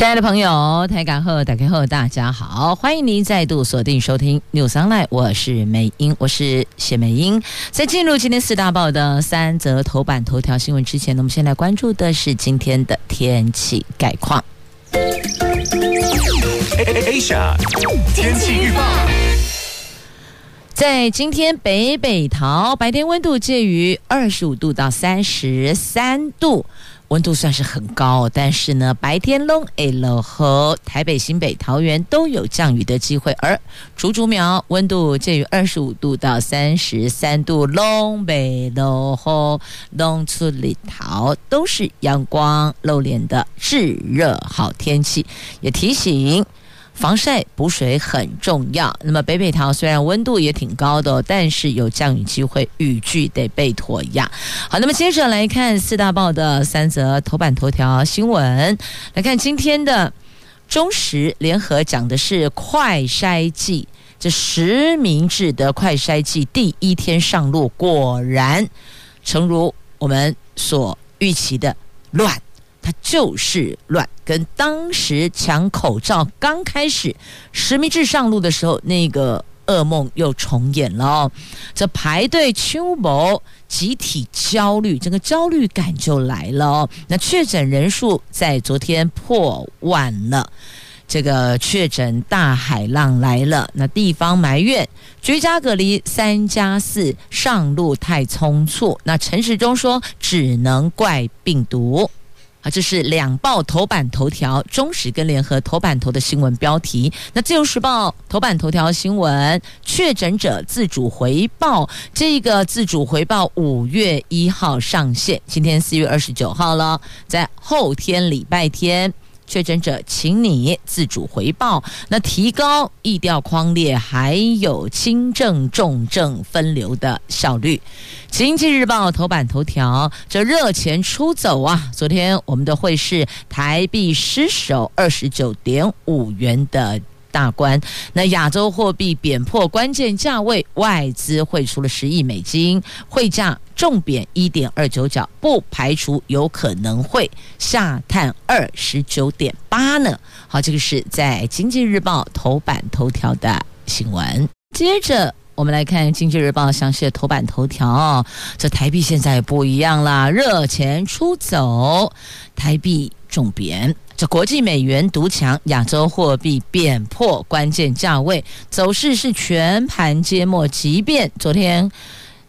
亲爱的朋友，台港后打开后，大家好，欢迎您再度锁定收听 News Online，我是美英，我是谢美英。在进入今天四大报的三则头版头条新闻之前呢，我们先来关注的是今天的天气概况。Asia 天气预报，在今天北北桃白天温度介于二十五度到三十三度。温度算是很高，但是呢，白天龙 L 和台北、新北、桃园都有降雨的机会。而竹竹苗温度介于二十五度到三十三度，龙北龙和龙出里桃都是阳光露脸的炙热好天气，也提醒。防晒补水很重要。那么北北桃虽然温度也挺高的，但是有降雨机会，雨具得备妥呀。好，那么接着来看四大报的三则头版头条新闻。来看今天的中时联合讲的是快筛季，这实名制的快筛季第一天上路，果然诚如我们所预期的乱。它就是乱，跟当时抢口罩刚开始实名制上路的时候，那个噩梦又重演了哦。这排队秋谋，集体焦虑，整个焦虑感就来了哦。那确诊人数在昨天破万了，这个确诊大海浪来了。那地方埋怨居家隔离三加四上路太匆促。那陈时中说，只能怪病毒。啊，这是两报头版头条，中时跟联合头版头的新闻标题。那自由时报头版头条新闻，确诊者自主回报，这个自主回报五月一号上线，今天四月二十九号了，在后天礼拜天。确诊者，请你自主回报。那提高疫调框列，还有轻症重症分流的效率。经济日报头版头条：这热钱出走啊！昨天我们的汇市台币失守二十九点五元的大关，那亚洲货币贬破关键价位，外资汇出了十亿美金，汇价。重贬一点二九角，不排除有可能会下探二十九点八呢。好，这个是在《经济日报》头版头条的新闻。接着我们来看《经济日报》详细的头版头条。这台币现在不一样啦，热钱出走，台币重贬。这国际美元独强，亚洲货币贬破关键价位，走势是全盘皆末。即便昨天。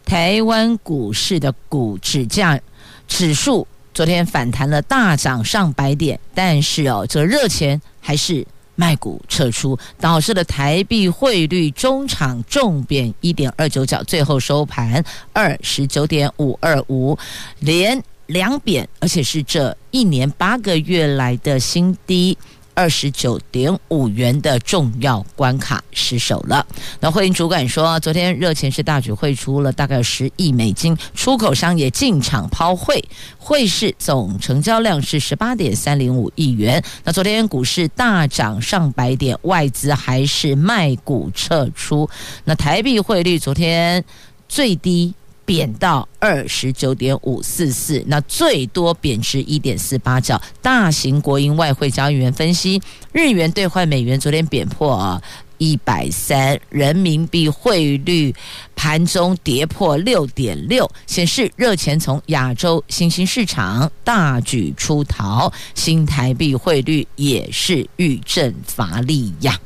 台湾股市的股指价指数昨天反弹了，大涨上百点，但是哦，这热钱还是卖股撤出，导致了台币汇率中场重贬一点二九角，最后收盘二十九点五二五，连两贬，而且是这一年八个月来的新低。二十九点五元的重要关卡失守了。那汇银主管说，昨天热钱是大举汇出了大概十亿美金，出口商也进场抛汇，汇市总成交量是十八点三零五亿元。那昨天股市大涨上百点，外资还是卖股撤出。那台币汇率昨天最低。贬到二十九点五四四，那最多贬值一点四八角。大型国营外汇交易员分析，日元兑换美元昨天贬破啊一百三，人民币汇率盘中跌破六点六，显示热钱从亚洲新兴市场大举出逃，新台币汇率也是遇阵乏力呀。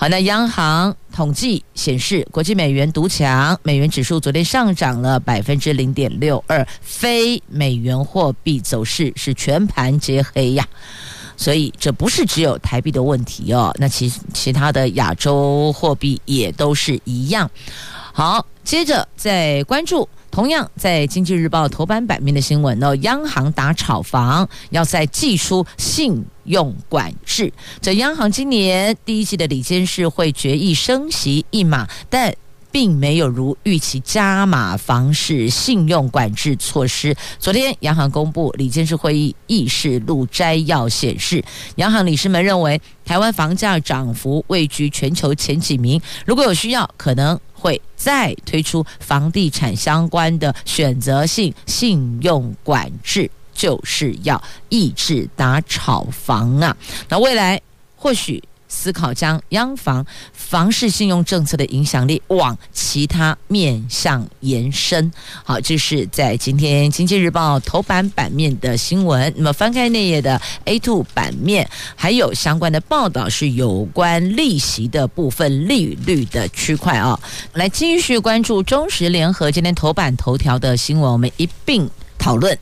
好，那央行统计显示，国际美元独强，美元指数昨天上涨了百分之零点六二，非美元货币走势是全盘皆黑呀。所以这不是只有台币的问题哦，那其其他的亚洲货币也都是一样。好，接着再关注。同样在《经济日报》头版版面的新闻呢，央行打炒房，要再祭出信用管制。这央行今年第一季的理监事会决议升息一码，但并没有如预期加码房市信用管制措施。昨天央行公布理监事会议议事录摘要显示，央行理事们认为台湾房价涨幅位居全球前几名，如果有需要，可能会再推出房地产相关的选择性信用管制，就是要抑制打炒房啊。那未来或许。思考将央房房市信用政策的影响力往其他面向延伸。好，这是在今天《经济日报》头版版面的新闻。那么翻开那页的 A2 版面，还有相关的报道是有关利息的部分利率的区块啊。来继续关注中时联合今天头版头条的新闻，我们一并讨论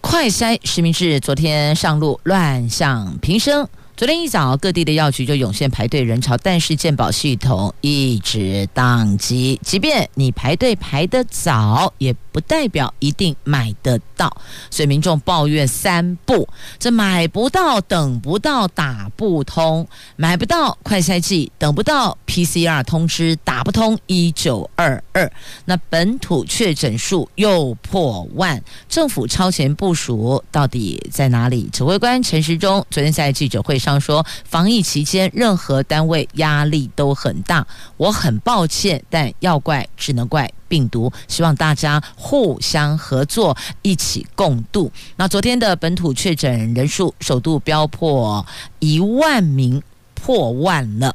快筛实名制。昨天上路乱象频生。昨天一早，各地的药局就涌现排队人潮，但是健保系统一直宕机。即便你排队排得早，也不代表一定买得到。所以民众抱怨三不：这买不到、等不到、打不通；买不到快筛剂，等不到 PCR 通知，打不通一九二二。那本土确诊数又破万，政府超前部署到底在哪里？指挥官陈时中昨天在记者会上。上说，防疫期间任何单位压力都很大，我很抱歉，但要怪只能怪病毒，希望大家互相合作，一起共度。那昨天的本土确诊人数首度飙破一万名，破万了。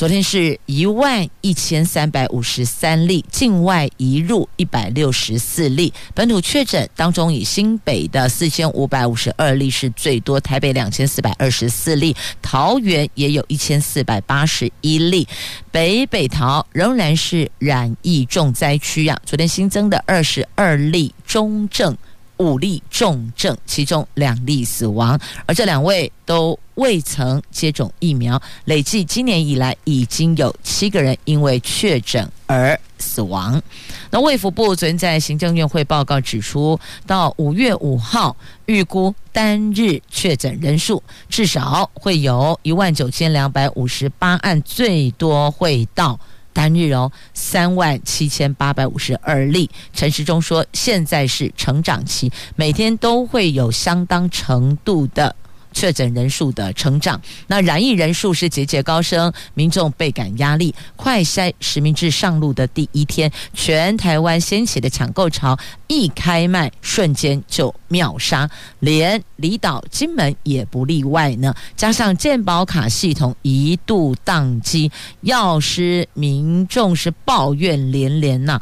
昨天是一万一千三百五十三例，境外移入一百六十四例，本土确诊当中以新北的四千五百五十二例是最多，台北两千四百二十四例，桃园也有一千四百八十一例，北北桃仍然是染疫重灾区呀。昨天新增的二十二例中症。五例重症，其中两例死亡，而这两位都未曾接种疫苗。累计今年以来，已经有七个人因为确诊而死亡。那卫福部昨天在行政院会报告指出，到五月五号，预估单日确诊人数至少会有一万九千两百五十八案，最多会到。单日哦，三万七千八百五十二例。陈时中说，现在是成长期，每天都会有相当程度的。确诊人数的成长，那染疫人数是节节高升，民众倍感压力。快筛实名制上路的第一天，全台湾掀起的抢购潮一开卖，瞬间就秒杀，连离岛金门也不例外呢。加上健保卡系统一度宕机，药师民众是抱怨连连呐、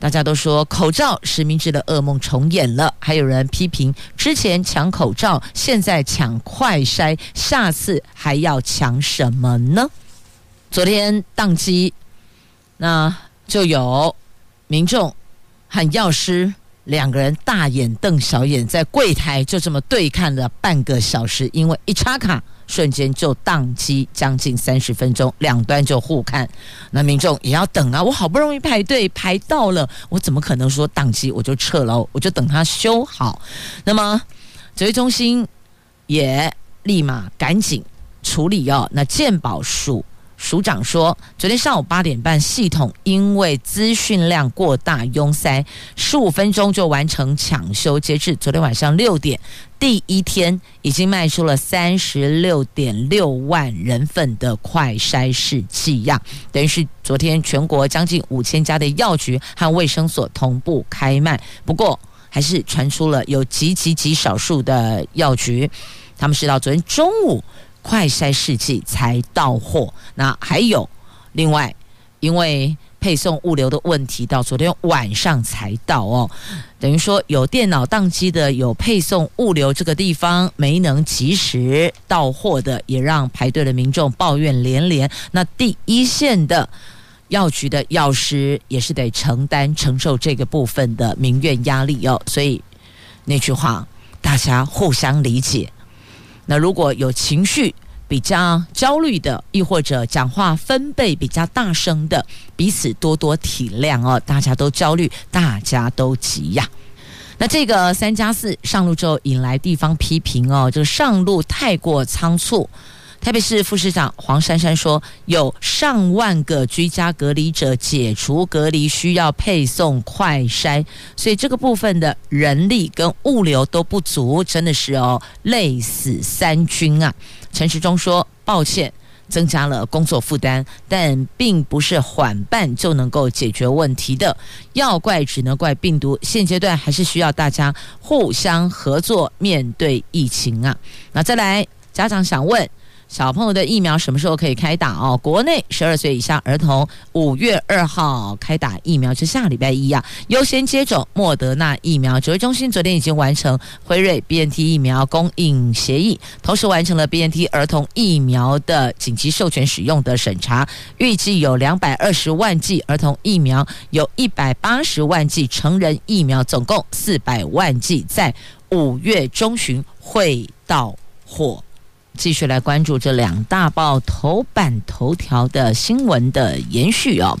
大家都说口罩实名制的噩梦重演了，还有人批评之前抢口罩，现在抢快筛，下次还要抢什么呢？昨天宕机，那就有民众和药师两个人大眼瞪小眼，在柜台就这么对看了半个小时，因为一插卡。瞬间就宕机，将近三十分钟，两端就互看。那民众也要等啊！我好不容易排队排到了，我怎么可能说宕机我就撤了？我就等他修好。那么指挥中心也立马赶紧处理哦。那鉴宝署。署长说，昨天上午八点半，系统因为资讯量过大拥塞，十五分钟就完成抢修。截至昨天晚上六点，第一天已经卖出了三十六点六万人份的快筛试剂样，等于是昨天全国将近五千家的药局和卫生所同步开卖。不过，还是传出了有极极极少数的药局，他们是到昨天中午。快筛试剂才到货，那还有另外，因为配送物流的问题，到昨天晚上才到哦。等于说有电脑宕机的，有配送物流这个地方没能及时到货的，也让排队的民众抱怨连连。那第一线的药局的药师也是得承担承受这个部分的民怨压力哦。所以那句话，大家互相理解。那如果有情绪比较焦虑的，亦或者讲话分贝比较大声的，彼此多多体谅哦。大家都焦虑，大家都急呀。那这个三加四上路之后，引来地方批评哦，就是上路太过仓促。台北市副市长黄珊珊说，有上万个居家隔离者解除隔离，需要配送快筛，所以这个部分的人力跟物流都不足，真的是哦，累死三军啊！陈时中说，抱歉。增加了工作负担，但并不是缓办就能够解决问题的。要怪只能怪病毒，现阶段还是需要大家互相合作面对疫情啊。那再来，家长想问。小朋友的疫苗什么时候可以开打哦？国内十二岁以下儿童五月二号开打疫苗，就下礼拜一啊，优先接种莫德纳疫苗。指挥中心昨天已经完成辉瑞 BNT 疫苗供应协议，同时完成了 BNT 儿童疫苗的紧急授权使用的审查，预计有两百二十万剂儿童疫苗，有一百八十万剂成人疫苗，总共四百万剂，在五月中旬会到货。继续来关注这两大报头版头条的新闻的延续哦。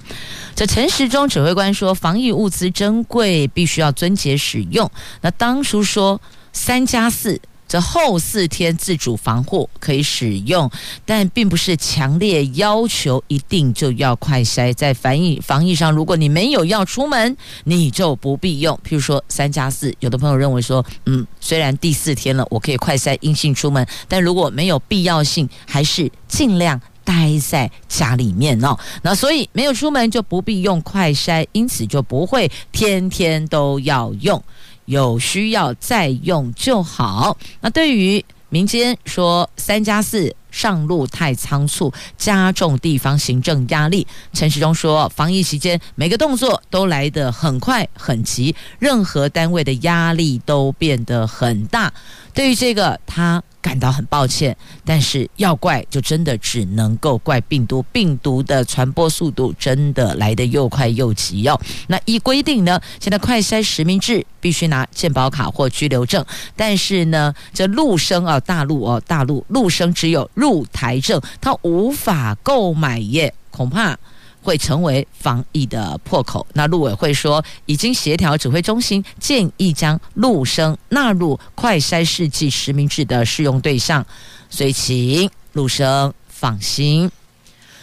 这陈时中指挥官说，防疫物资珍贵，必须要遵节使用。那当初说三加四。这后四天自主防护可以使用，但并不是强烈要求一定就要快筛。在防疫防疫上，如果你没有要出门，你就不必用。譬如说三加四，有的朋友认为说，嗯，虽然第四天了，我可以快筛阴性出门，但如果没有必要性，还是尽量待在家里面哦。那所以没有出门就不必用快筛，因此就不会天天都要用。有需要再用就好。那对于民间说三加四上路太仓促，加重地方行政压力，陈时中说，防疫期间每个动作都来得很快很急，任何单位的压力都变得很大。对于这个，他。感到很抱歉，但是要怪就真的只能够怪病毒，病毒的传播速度真的来得又快又急哦。那依规定呢，现在快筛实名制必须拿健保卡或居留证，但是呢，这陆生啊，大陆哦，大陆陆生只有入台证，他无法购买耶，恐怕。会成为防疫的破口。那陆委会说，已经协调指挥中心，建议将陆生纳入快筛试剂实名制的适用对象，所以请陆生放心。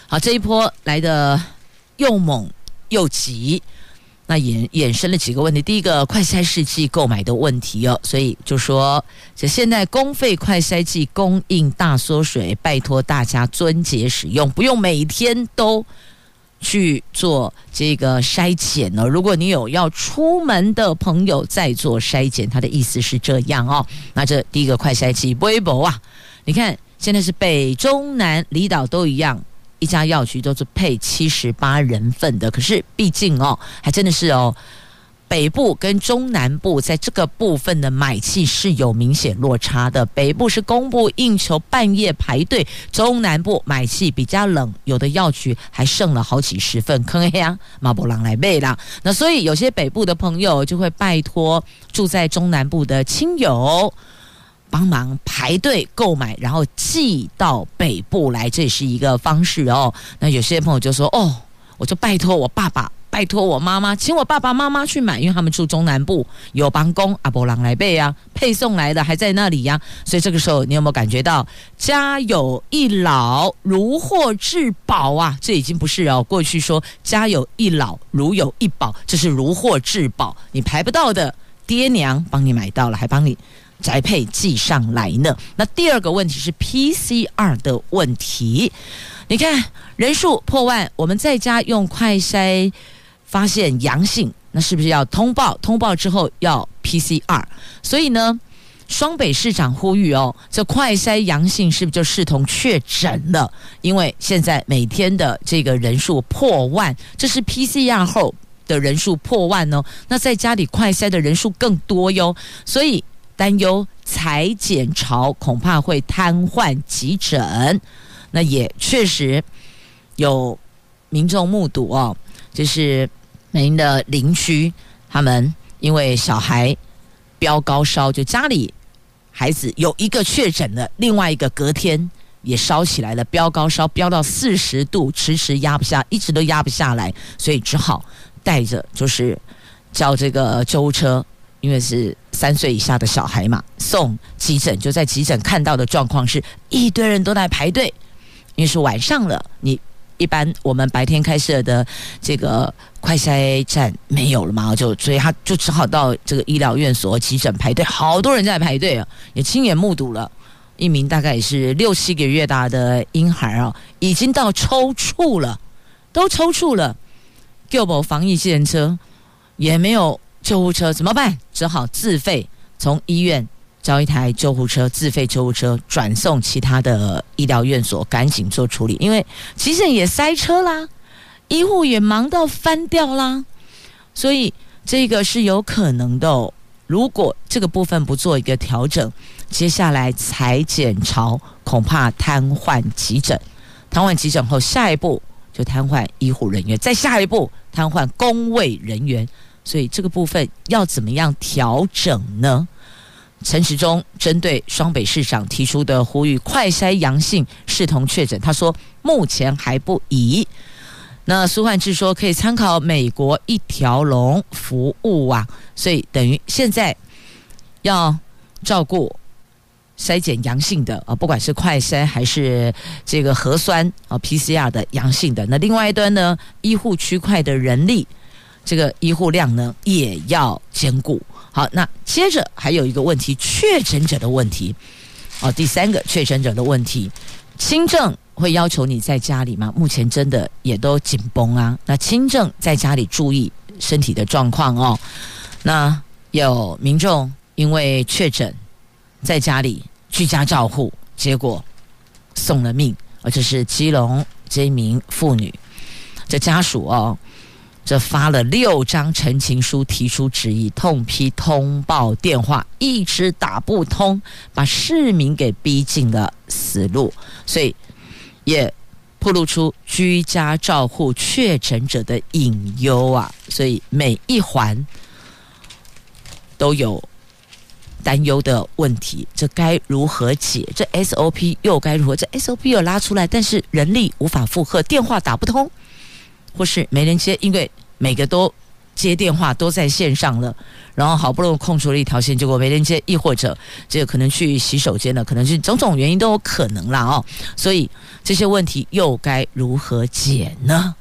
好，这一波来的又猛又急，那衍衍生了几个问题。第一个，快筛试剂购买的问题哦，所以就说这现在公费快筛剂供应大缩水，拜托大家撙节使用，不用每天都。去做这个筛检呢？如果你有要出门的朋友再做筛检，他的意思是这样哦。那这第一个快筛剂微博啊，你看现在是北中南离岛都一样，一家药局都是配七十八人份的。可是毕竟哦，还真的是哦。北部跟中南部在这个部分的买气是有明显落差的。北部是供不应求，半夜排队；中南部买气比较冷，有的药局还剩了好几十份，坑黑啊，马布朗来背啦。那所以有些北部的朋友就会拜托住在中南部的亲友帮忙排队购买，然后寄到北部来，这是一个方式哦。那有些朋友就说：“哦，我就拜托我爸爸。”拜托我妈妈，请我爸爸妈妈去买，因为他们住中南部，有帮工阿伯郎来背啊，配送来的还在那里呀、所以这个时候你有没有感觉到家有一老如获至宝啊？这已经不是哦，过去说家有一老如有一宝，这是如获至宝，你排不到的爹娘帮你买到了，还帮你宅配寄上来呢。那第二个问题是 PCR 的问题，你看人数破万，我们在家用快筛。发现阳性，那是不是要通报？通报之后要 PCR。所以呢，双北市长呼吁哦，这快筛阳性是不是就视同确诊了？因为现在每天的这个人数破万，这是 PCR 后的人数破万哦。那在家里快筛的人数更多哟，所以担忧裁检潮恐怕会瘫痪急诊。那也确实有民众目睹哦，就是。您的邻居，他们因为小孩飙高烧，就家里孩子有一个确诊了，另外一个隔天也烧起来了，飙高烧飙到四十度，迟迟压不下，一直都压不下来，所以只好带着就是叫这个救护车，因为是三岁以下的小孩嘛，送急诊就在急诊看到的状况是一堆人都在排队，因为是晚上了，你一般我们白天开设的这个快筛站没有了嘛，就所以他就只好到这个医疗院所急诊排队，好多人在排队啊，也亲眼目睹了。一名大概也是六七个月大的婴孩啊，已经到抽搐了，都抽搐了。救某防疫计程车也没有救护车，怎么办？只好自费从医院叫一台救护车，自费救护车转送其他的医疗院所，赶紧做处理。因为急诊也塞车啦，医护也忙到翻掉啦，所以这个是有可能的。如果这个部分不做一个调整，接下来采检潮恐怕瘫痪急诊，瘫痪急诊后，下一步就瘫痪医护人员，再下一步瘫痪工卫人员，所以这个部分要怎么样调整呢？陈时中针对双北市长提出的呼吁，快筛阳性视同确诊，他说目前还不宜。那苏焕智说可以参考美国一条龙服务啊，所以等于现在要照顾。筛检阳性的啊，不管是快筛还是这个核酸啊 PCR 的阳性的，那另外一端呢，医护区块的人力，这个医护量呢也要兼顾。好，那接着还有一个问题，确诊者的问题哦，第三个确诊者的问题，轻症会要求你在家里吗？目前真的也都紧绷啊。那轻症在家里注意身体的状况哦。那有民众因为确诊。在家里居家照护，结果送了命。而这是基隆这一名妇女，这家属哦，这发了六张陈情书，提出质疑，痛批通报电话一直打不通，把市民给逼进了死路，所以也暴露出居家照护确诊者的隐忧啊！所以每一环都有。担忧的问题，这该如何解？这 SOP 又该如何？这 SOP 又拉出来，但是人力无法负荷，电话打不通，或是没人接，因为每个都接电话都在线上了，然后好不容易空出了一条线，结果没人接，亦或者这个可能去洗手间了，可能是种种原因都有可能啦哦，所以这些问题又该如何解呢？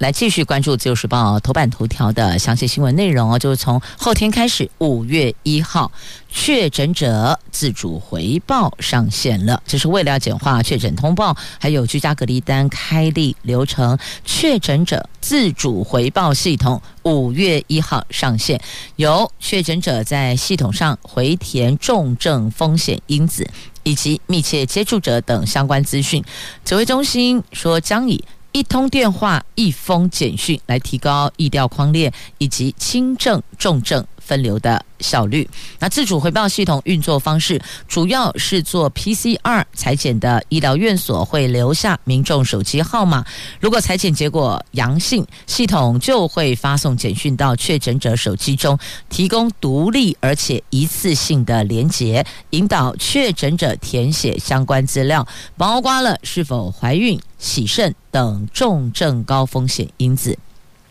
来继续关注《自由时报》头版头条的详细新闻内容哦，就是从后天开始，五月一号，确诊者自主回报上线了。这是为了要简化确诊通报，还有居家隔离单开立流程。确诊者自主回报系统五月一号上线，由确诊者在系统上回填重症风险因子以及密切接触者等相关资讯。指挥中心说将以。一通电话、一封简讯来提高疫调框列以及轻症、重症分流的效率。那自主回报系统运作方式，主要是做 PCR 采检的医疗院所会留下民众手机号码，如果采检结果阳性，系统就会发送简讯到确诊者手机中，提供独立而且一次性的连结，引导确诊者填写相关资料，包括了是否怀孕、洗肾等重症高风险因子。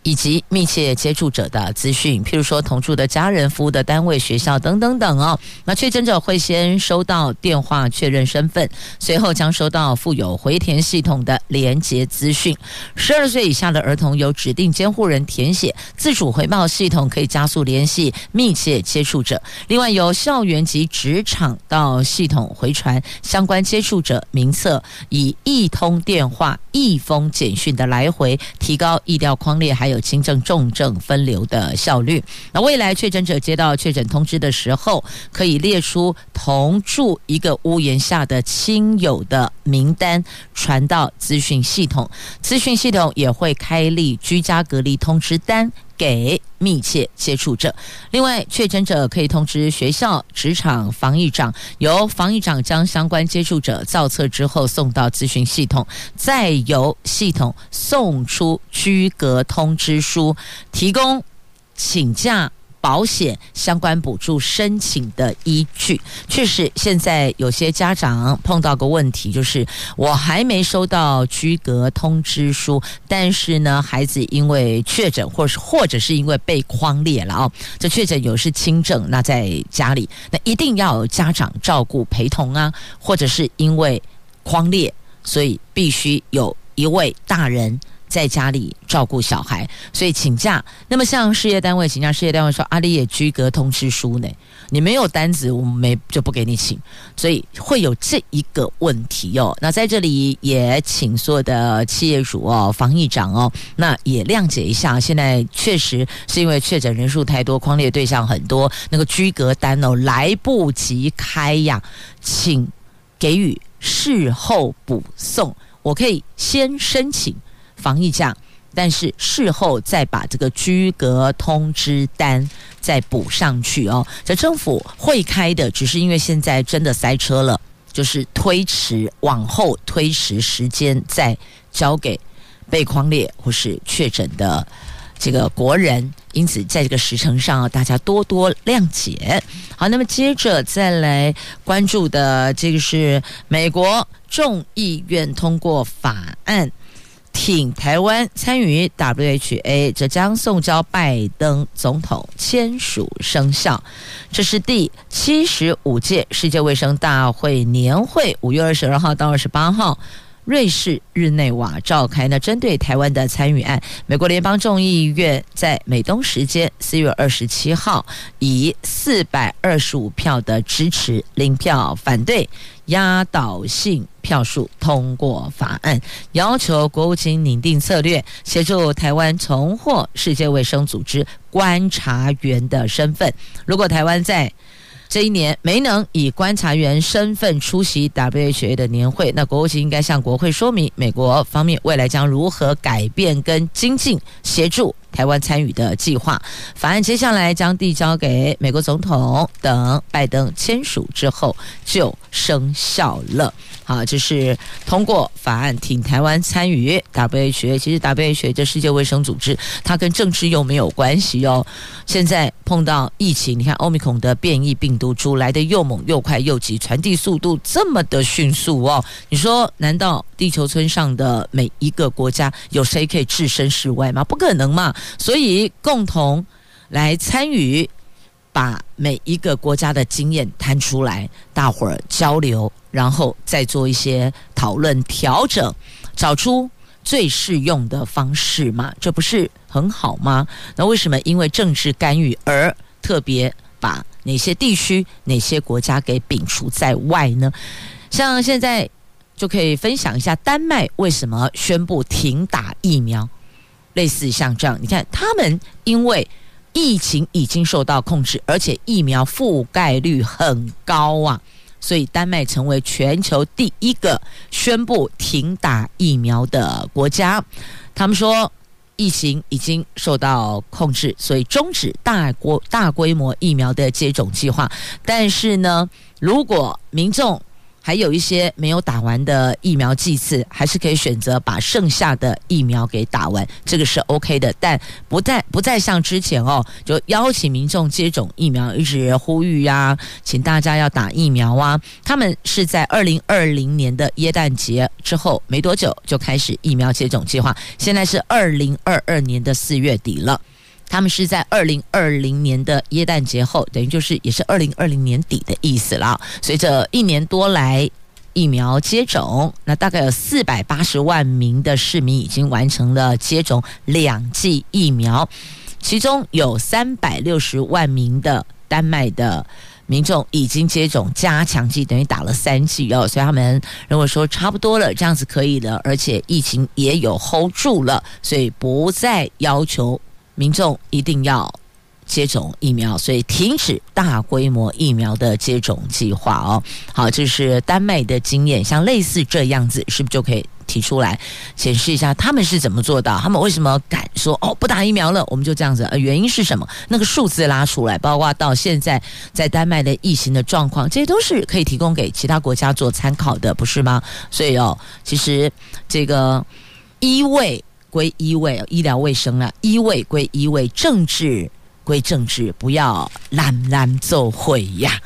以及密切接触者的资讯，譬如说同住的家人、服务的单位、学校等等等哦。那确诊者会先收到电话确认身份，随后将收到附有回填系统的连结资讯。十二岁以下的儿童由指定监护人填写，自主回报系统可以加速联系密切接触者。另外，由校园及职场到系统回传相关接触者名册，以一通电话、一封简讯的来回，提高疫调框列还。有轻症、重症分流的效率。那未来确诊者接到确诊通知的时候，可以列出同住一个屋檐下的亲友的名单，传到资讯系统。资讯系统也会开立居家隔离通知单。给密切接触者。另外，确诊者可以通知学校、职场防疫长，由防疫长将相关接触者造册之后送到咨询系统，再由系统送出居隔通知书，提供请假保险相关补助申请的依据。确实，现在有些家长碰到个问题，就是我还没收到居隔通知书，但是呢，孩子因为确诊，或是或者是因为被框列了哦，这确诊有是轻症，那在家里，那一定要有家长照顾陪同啊，或者是因为框列，所以必须有一位大人。在家里照顾小孩，所以请假。那么像事业单位请假，事业单位说：“阿里也居格通知书呢，你没有单子，我们没就不给你请。”所以会有这一个问题哦。那在这里也请所有的企业主哦、防疫长哦，那也谅解一下。现在确实是因为确诊人数太多，框列对象很多，那个居格单哦来不及开呀，请给予事后补送。我可以先申请。防疫假，但是事后再把这个居隔通知单再补上去哦。这政府会开的，只是因为现在真的塞车了，就是推迟往后推迟时间，再交给被框列或是确诊的这个国人。因此，在这个时程上，大家多多谅解。好，那么接着再来关注的这个是美国众议院通过法案。挺台湾参与 WHA，这将送交拜登总统签署生效。这是第七十五届世界卫生大会年会，五月二十二号到二十八号。瑞士日内瓦召开呢，针对台湾的参与案，美国联邦众议院在美东时间四月二十七号以四百二十五票的支持，零票反对，压倒性票数通过法案，要求国务卿拟定策略，协助台湾重获世界卫生组织观察员的身份。如果台湾在这一年没能以观察员身份出席 WHA 的年会，那国务卿应该向国会说明美国方面未来将如何改变跟精进协助台湾参与的计划。法案接下来将递交给美国总统等拜登签署之后就生效了。好，这是通过法案挺台湾参与 WHA。其实 WHA 这世界卫生组织，它跟政治又没有关系哦。现在碰到疫情，你看欧米孔的变异病毒株来的又猛又快又急，传递速度这么的迅速哦。你说，难道地球村上的每一个国家有谁可以置身事外吗？不可能嘛。所以共同来参与。把每一个国家的经验摊出来，大伙儿交流，然后再做一些讨论调整，找出最适用的方式嘛，这不是很好吗？那为什么因为政治干预而特别把哪些地区、哪些国家给摒除在外呢？像现在就可以分享一下丹麦为什么宣布停打疫苗，类似像这样，你看他们因为。疫情已经受到控制，而且疫苗覆盖率很高啊，所以丹麦成为全球第一个宣布停打疫苗的国家。他们说，疫情已经受到控制，所以终止大国大规模疫苗的接种计划。但是呢，如果民众还有一些没有打完的疫苗剂次，还是可以选择把剩下的疫苗给打完，这个是 OK 的。但不再不再像之前哦，就邀请民众接种疫苗，一直呼吁呀、啊，请大家要打疫苗啊。他们是在二零二零年的耶诞节之后没多久就开始疫苗接种计划，现在是二零二二年的四月底了。他们是在二零二零年的耶诞节后，等于就是也是二零二零年底的意思了。随着一年多来疫苗接种，那大概有四百八十万名的市民已经完成了接种两剂疫苗，其中有三百六十万名的丹麦的民众已经接种加强剂，等于打了三剂哦。所以他们如果说差不多了，这样子可以了，而且疫情也有 hold 住了，所以不再要求。民众一定要接种疫苗，所以停止大规模疫苗的接种计划哦。好，这是丹麦的经验，像类似这样子，是不是就可以提出来显示一下他们是怎么做到？他们为什么敢说哦，不打疫苗了，我们就这样子？呃，原因是什么？那个数字拉出来，包括到现在在丹麦的疫情的状况，这些都是可以提供给其他国家做参考的，不是吗？所以哦，其实这个一位。归一位，医疗卫生啊，一位归一位，政治归政治，不要滥滥奏会呀。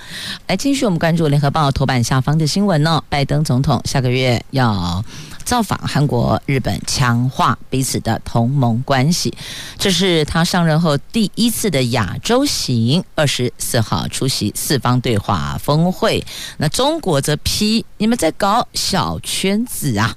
来，继续我们关注联合报头版下方的新闻呢、哦。拜登总统下个月要造访韩国、日本，强化彼此的同盟关系。这是他上任后第一次的亚洲行。二十四号出席四方对话峰会。那中国则批你们在搞小圈子啊。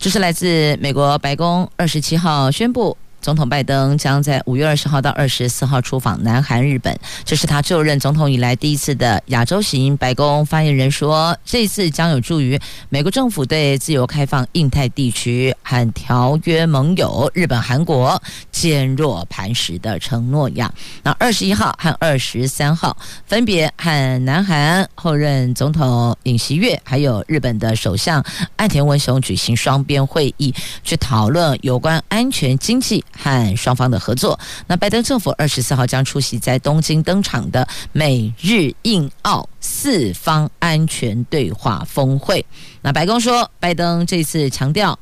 这是来自美国白宫二十七号宣布。总统拜登将在五月二十号到二十四号出访南韩、日本，这是他就任总统以来第一次的亚洲行。白宫发言人说，这次将有助于美国政府对自由开放印太地区和条约盟友日本、韩国坚若磐石的承诺呀。那二十一号和二十三号分别和南韩后任总统尹锡悦，还有日本的首相岸田文雄举行双边会议，去讨论有关安全、经济。和双方的合作。那拜登政府二十四号将出席在东京登场的美日印澳四方安全对话峰会。那白宫说，拜登这次强调。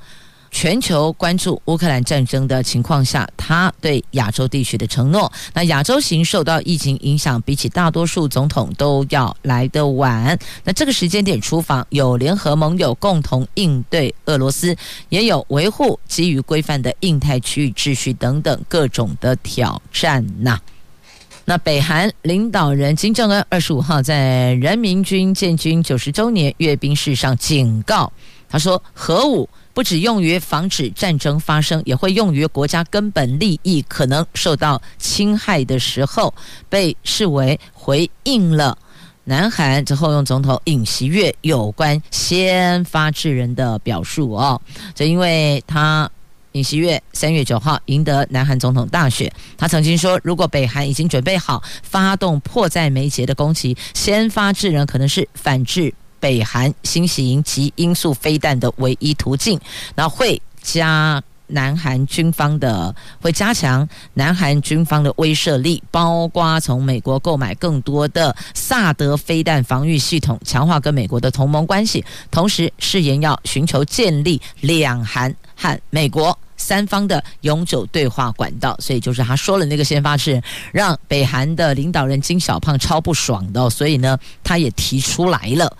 全球关注乌克兰战争的情况下，他对亚洲地区的承诺。那亚洲行受到疫情影响，比起大多数总统都要来得晚。那这个时间点出访，有联合盟友共同应对俄罗斯，也有维护基于规范的印太区域秩序等等各种的挑战呐。那北韩领导人金正恩二十五号在人民军建军九十周年阅兵式上警告，他说：“核武。”不只用于防止战争发生，也会用于国家根本利益可能受到侵害的时候，被视为回应了南韩之后用总统尹锡悦有关先发制人的表述哦。这因为他尹锡悦三月九号赢得南韩总统大选，他曾经说，如果北韩已经准备好发动迫在眉睫的攻击，先发制人可能是反制。北韩新型及音速飞弹的唯一途径，那会加南韩军方的，会加强南韩军方的威慑力，包括从美国购买更多的萨德飞弹防御系统，强化跟美国的同盟关系，同时誓言要寻求建立两韩和美国三方的永久对话管道。所以就是他说了那个先发制，让北韩的领导人金小胖超不爽的，所以呢，他也提出来了。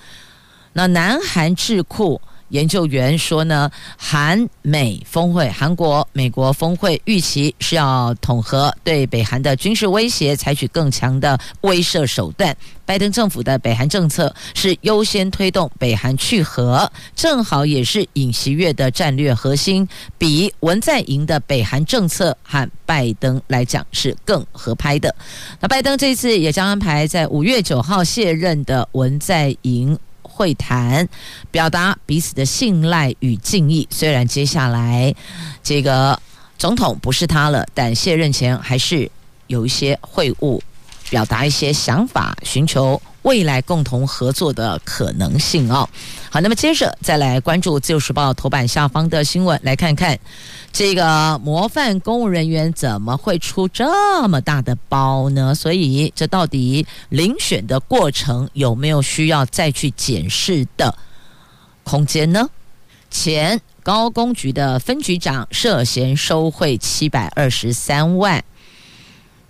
那南韩智库研究员说呢，韩美峰会、韩国、美国峰会预期是要统合对北韩的军事威胁，采取更强的威慑手段。拜登政府的北韩政策是优先推动北韩去核，正好也是尹锡悦的战略核心，比文在寅的北韩政策和拜登来讲是更合拍的。那拜登这次也将安排在五月九号卸任的文在寅。会谈，表达彼此的信赖与敬意。虽然接下来这个总统不是他了，但卸任前还是有一些会晤，表达一些想法，寻求未来共同合作的可能性哦。好，那么接着再来关注《自由时报》头版下方的新闻，来看看。这个模范公务人员怎么会出这么大的包呢？所以，这到底遴选的过程有没有需要再去检视的空间呢？前高工局的分局长涉嫌收贿七百二十三万。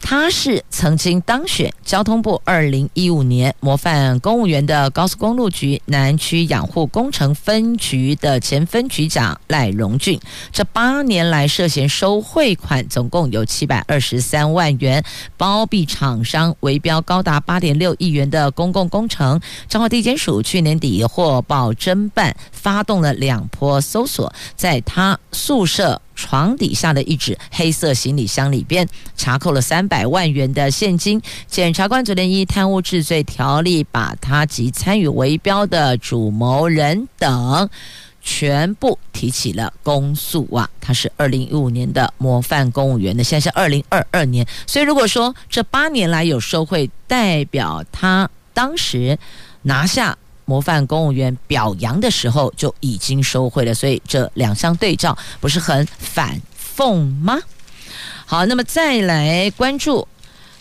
他是曾经当选交通部二零一五年模范公务员的高速公路局南区养护工程分局的前分局长赖荣俊，这八年来涉嫌收贿款总共有七百二十三万元，包庇厂商围标高达八点六亿元的公共工程。彰化地检署去年底获报侦办，发动了两波搜索，在他宿舍。床底下的一纸黑色行李箱里边查扣了三百万元的现金。检察官昨天依贪污治罪条例，把他及参与围标的主谋人等全部提起了公诉啊！他是二零一五年的模范公务员的，现在是二零二二年，所以如果说这八年来有受贿，代表他当时拿下。模范公务员表扬的时候就已经收回了，所以这两相对照不是很反讽吗？好，那么再来关注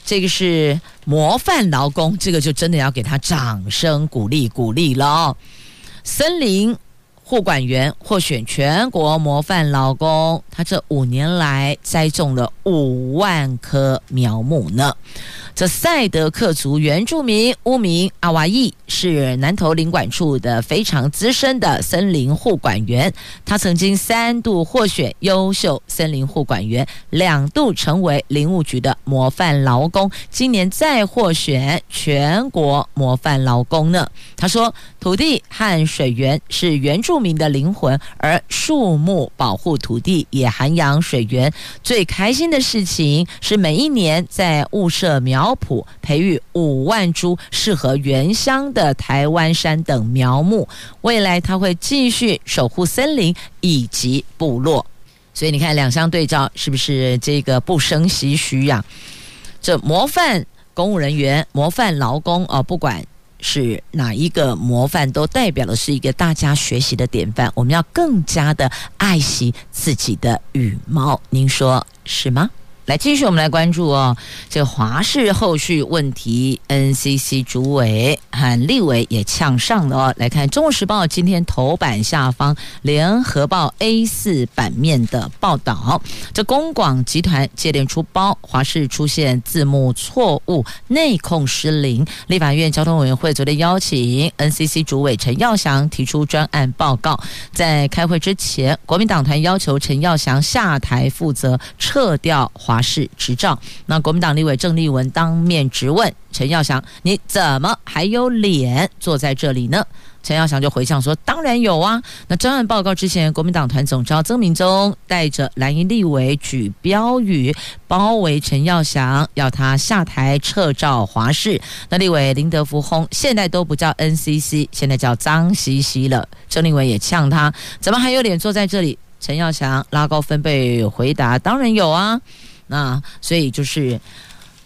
这个是模范劳工，这个就真的要给他掌声鼓励鼓励了哦。森林护管员获选全国模范劳工，他这五年来栽种了五万棵苗木呢。这赛德克族原住民乌名阿瓦义是南投林管处的非常资深的森林护管员，他曾经三度获选优秀森林护管员，两度成为林务局的模范劳工，今年再获选全国模范劳工呢。他说：“土地和水源是原住民的灵魂，而树木保护土地也涵养水源。最开心的事情是每一年在雾社苗。”圃培育五万株适合原乡的台湾杉等苗木，未来他会继续守护森林以及部落。所以你看，两相对照，是不是这个不生唏嘘呀？这模范公务人员、模范劳工哦，不管是哪一个模范，都代表的是一个大家学习的典范。我们要更加的爱惜自己的羽毛，您说是吗？来继续，我们来关注哦，这华视后续问题，NCC 主委和立委也呛上了哦。来看《中国时报》今天头版下方，《联合报》A4 版面的报道，这公广集团接连出包，华视出现字幕错误、内控失灵。立法院交通委员会昨天邀请 NCC 主委陈耀祥提出专案报告，在开会之前，国民党团要求陈耀祥下台负责，撤掉华。华视执照，那国民党立委郑丽文当面质问陈耀祥：“你怎么还有脸坐在这里呢？”陈耀祥就回呛说：“当然有啊！”那专案报告之前，国民党团总召曾铭宗带着蓝营立委举标语包围陈耀祥，要他下台撤照华视。那立委林德福轰：“现在都不叫 NCC，现在叫脏兮兮了。”郑立文也呛他：“怎么还有脸坐在这里？”陈耀祥拉高分贝回答：“当然有啊！”那所以就是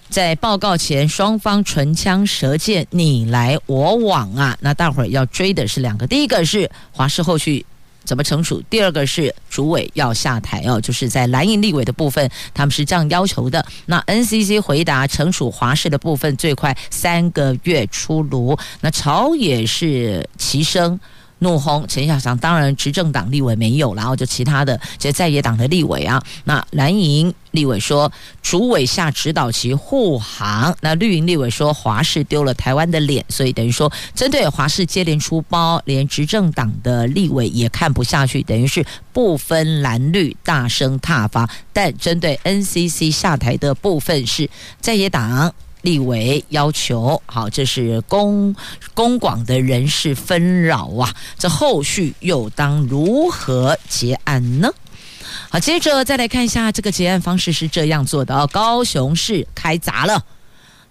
在报告前，双方唇枪舌剑，你来我往啊。那大伙儿要追的是两个，第一个是华视后续怎么惩处，第二个是主委要下台哦。就是在蓝营立委的部分，他们是这样要求的。那 NCC 回答惩处华视的部分，最快三个月出炉。那朝野是齐声。怒轰陈小祥，当然执政党立委没有，然后就其他的这些在野党的立委啊。那蓝营立委说，主委下指导其护航。那绿营立委说，华视丢了台湾的脸，所以等于说，针对华视接连出包，连执政党的立委也看不下去，等于是不分蓝绿大声挞伐。但针对 NCC 下台的部分，是在野党。立委要求，好，这是公公广的人事纷扰啊，这后续又当如何结案呢？好，接着再来看一下这个结案方式是这样做的哦，高雄市开闸了，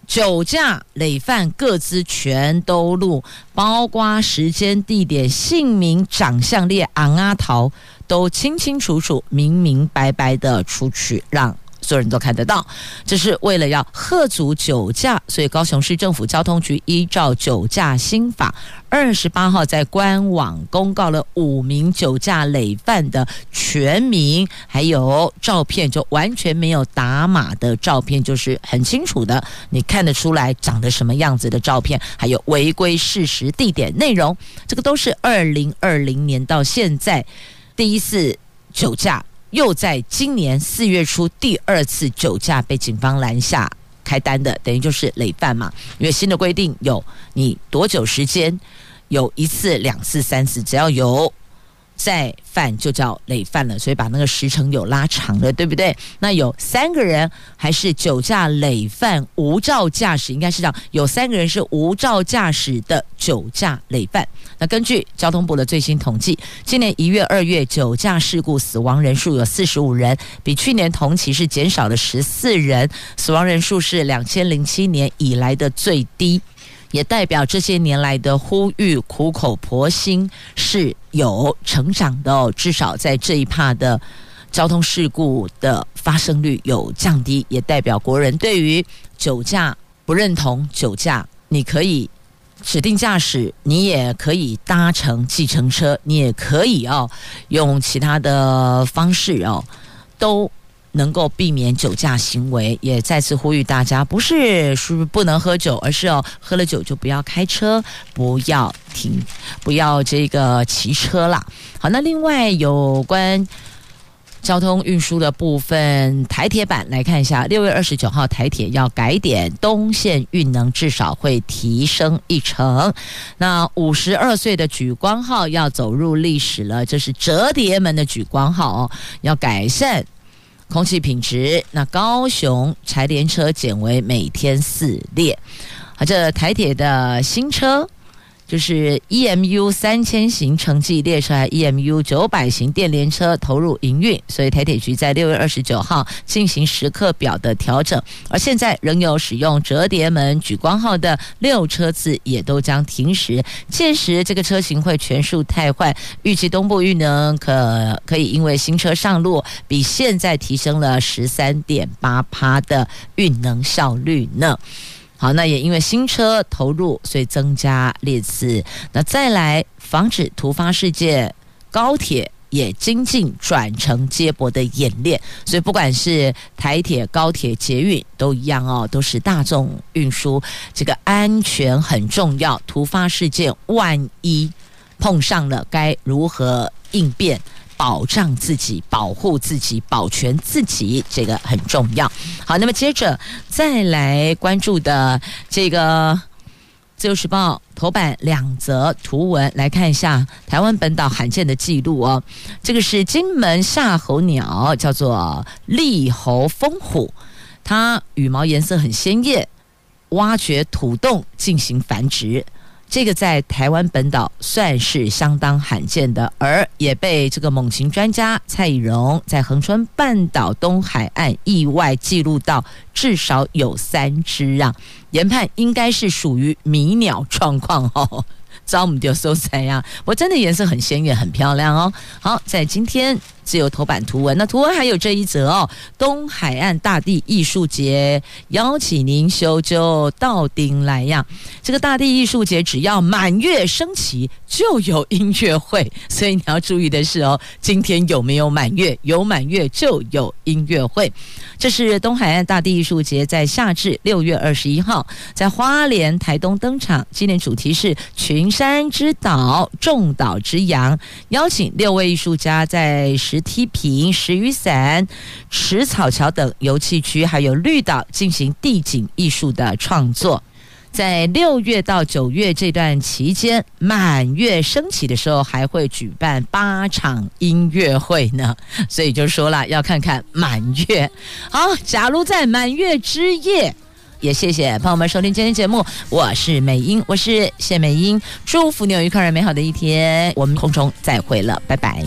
酒驾累犯个资全都录，包括时间、地点、姓名、长相列昂阿桃都清清楚楚、明明白白的出去让。所有人都看得到，这是为了要吓阻酒驾，所以高雄市政府交通局依照酒驾新法，二十八号在官网公告了五名酒驾累犯的全名，还有照片，就完全没有打码的照片，就是很清楚的，你看得出来长得什么样子的照片，还有违规事实、地点、内容，这个都是二零二零年到现在第一次酒驾。又在今年四月初第二次酒驾被警方拦下开单的，等于就是累犯嘛。因为新的规定有你多久时间，有一次、两次、三次，只要有。再犯就叫累犯了，所以把那个时程有拉长了，对不对？那有三个人还是酒驾累犯无照驾驶，应该是这样，有三个人是无照驾驶的酒驾累犯。那根据交通部的最新统计，今年一月、二月酒驾事故死亡人数有四十五人，比去年同期是减少了十四人，死亡人数是两千零七年以来的最低。也代表这些年来的呼吁苦口婆心是有成长的，至少在这一趴的交通事故的发生率有降低，也代表国人对于酒驾不认同酒驾，你可以指定驾驶，你也可以搭乘计程车，你也可以哦用其他的方式哦，都能够避免酒驾行为，也再次呼吁大家，不是是不能喝酒，而是哦，喝了酒就不要开车，不要停，不要这个骑车啦。好，那另外有关。交通运输的部分，台铁版来看一下，六月二十九号台铁要改点东线运能，至少会提升一成。那五十二岁的莒光号要走入历史了，这是折叠门的莒光号哦，要改善空气品质。那高雄柴联车减为每天四列，好，这台铁的新车。就是 EMU 三千型城际列车，还 EMU 九百型电联车投入营运，所以台铁局在六月二十九号进行时刻表的调整，而现在仍有使用折叠门举光号的六车次也都将停驶，届时这个车型会全数汰换，预计东部运能可可以因为新车上路，比现在提升了十三点八趴的运能效率呢。好，那也因为新车投入，所以增加列次。那再来防止突发事件，高铁也精进转乘接驳的演练。所以不管是台铁、高铁、捷运都一样哦，都是大众运输，这个安全很重要。突发事件万一碰上了，该如何应变？保障自己，保护自己，保全自己，这个很重要。好，那么接着再来关注的这个《自由时报》头版两则图文，来看一下台湾本岛罕见的记录哦。这个是金门夏候鸟，叫做利喉蜂虎，它羽毛颜色很鲜艳，挖掘土洞进行繁殖。这个在台湾本岛算是相当罕见的，而也被这个猛禽专家蔡以荣在恒春半岛东海岸意外记录到至少有三只啊，研判应该是属于迷鸟状况哦。招我们就收采呀，我真的颜色很鲜艳，很漂亮哦。好，在今天。自由头版图文，那图文还有这一则哦，东海岸大地艺术节邀请您修就到顶来呀。这个大地艺术节只要满月升起就有音乐会，所以你要注意的是哦，今天有没有满月？有满月就有音乐会。这是东海岸大地艺术节在夏至六月二十一号在花莲台东登场，今年主题是群山之岛，众岛之洋，邀请六位艺术家在十梯坪、石雨伞、池草桥等游憩区，还有绿岛进行地景艺术的创作。在六月到九月这段期间，满月升起的时候，还会举办八场音乐会呢。所以就说了，要看看满月。好，假如在满月之夜，也谢谢朋友们收听今天节目。我是美英，我是谢美英，祝福你有愉快而美好的一天。我们空中再会了，拜拜。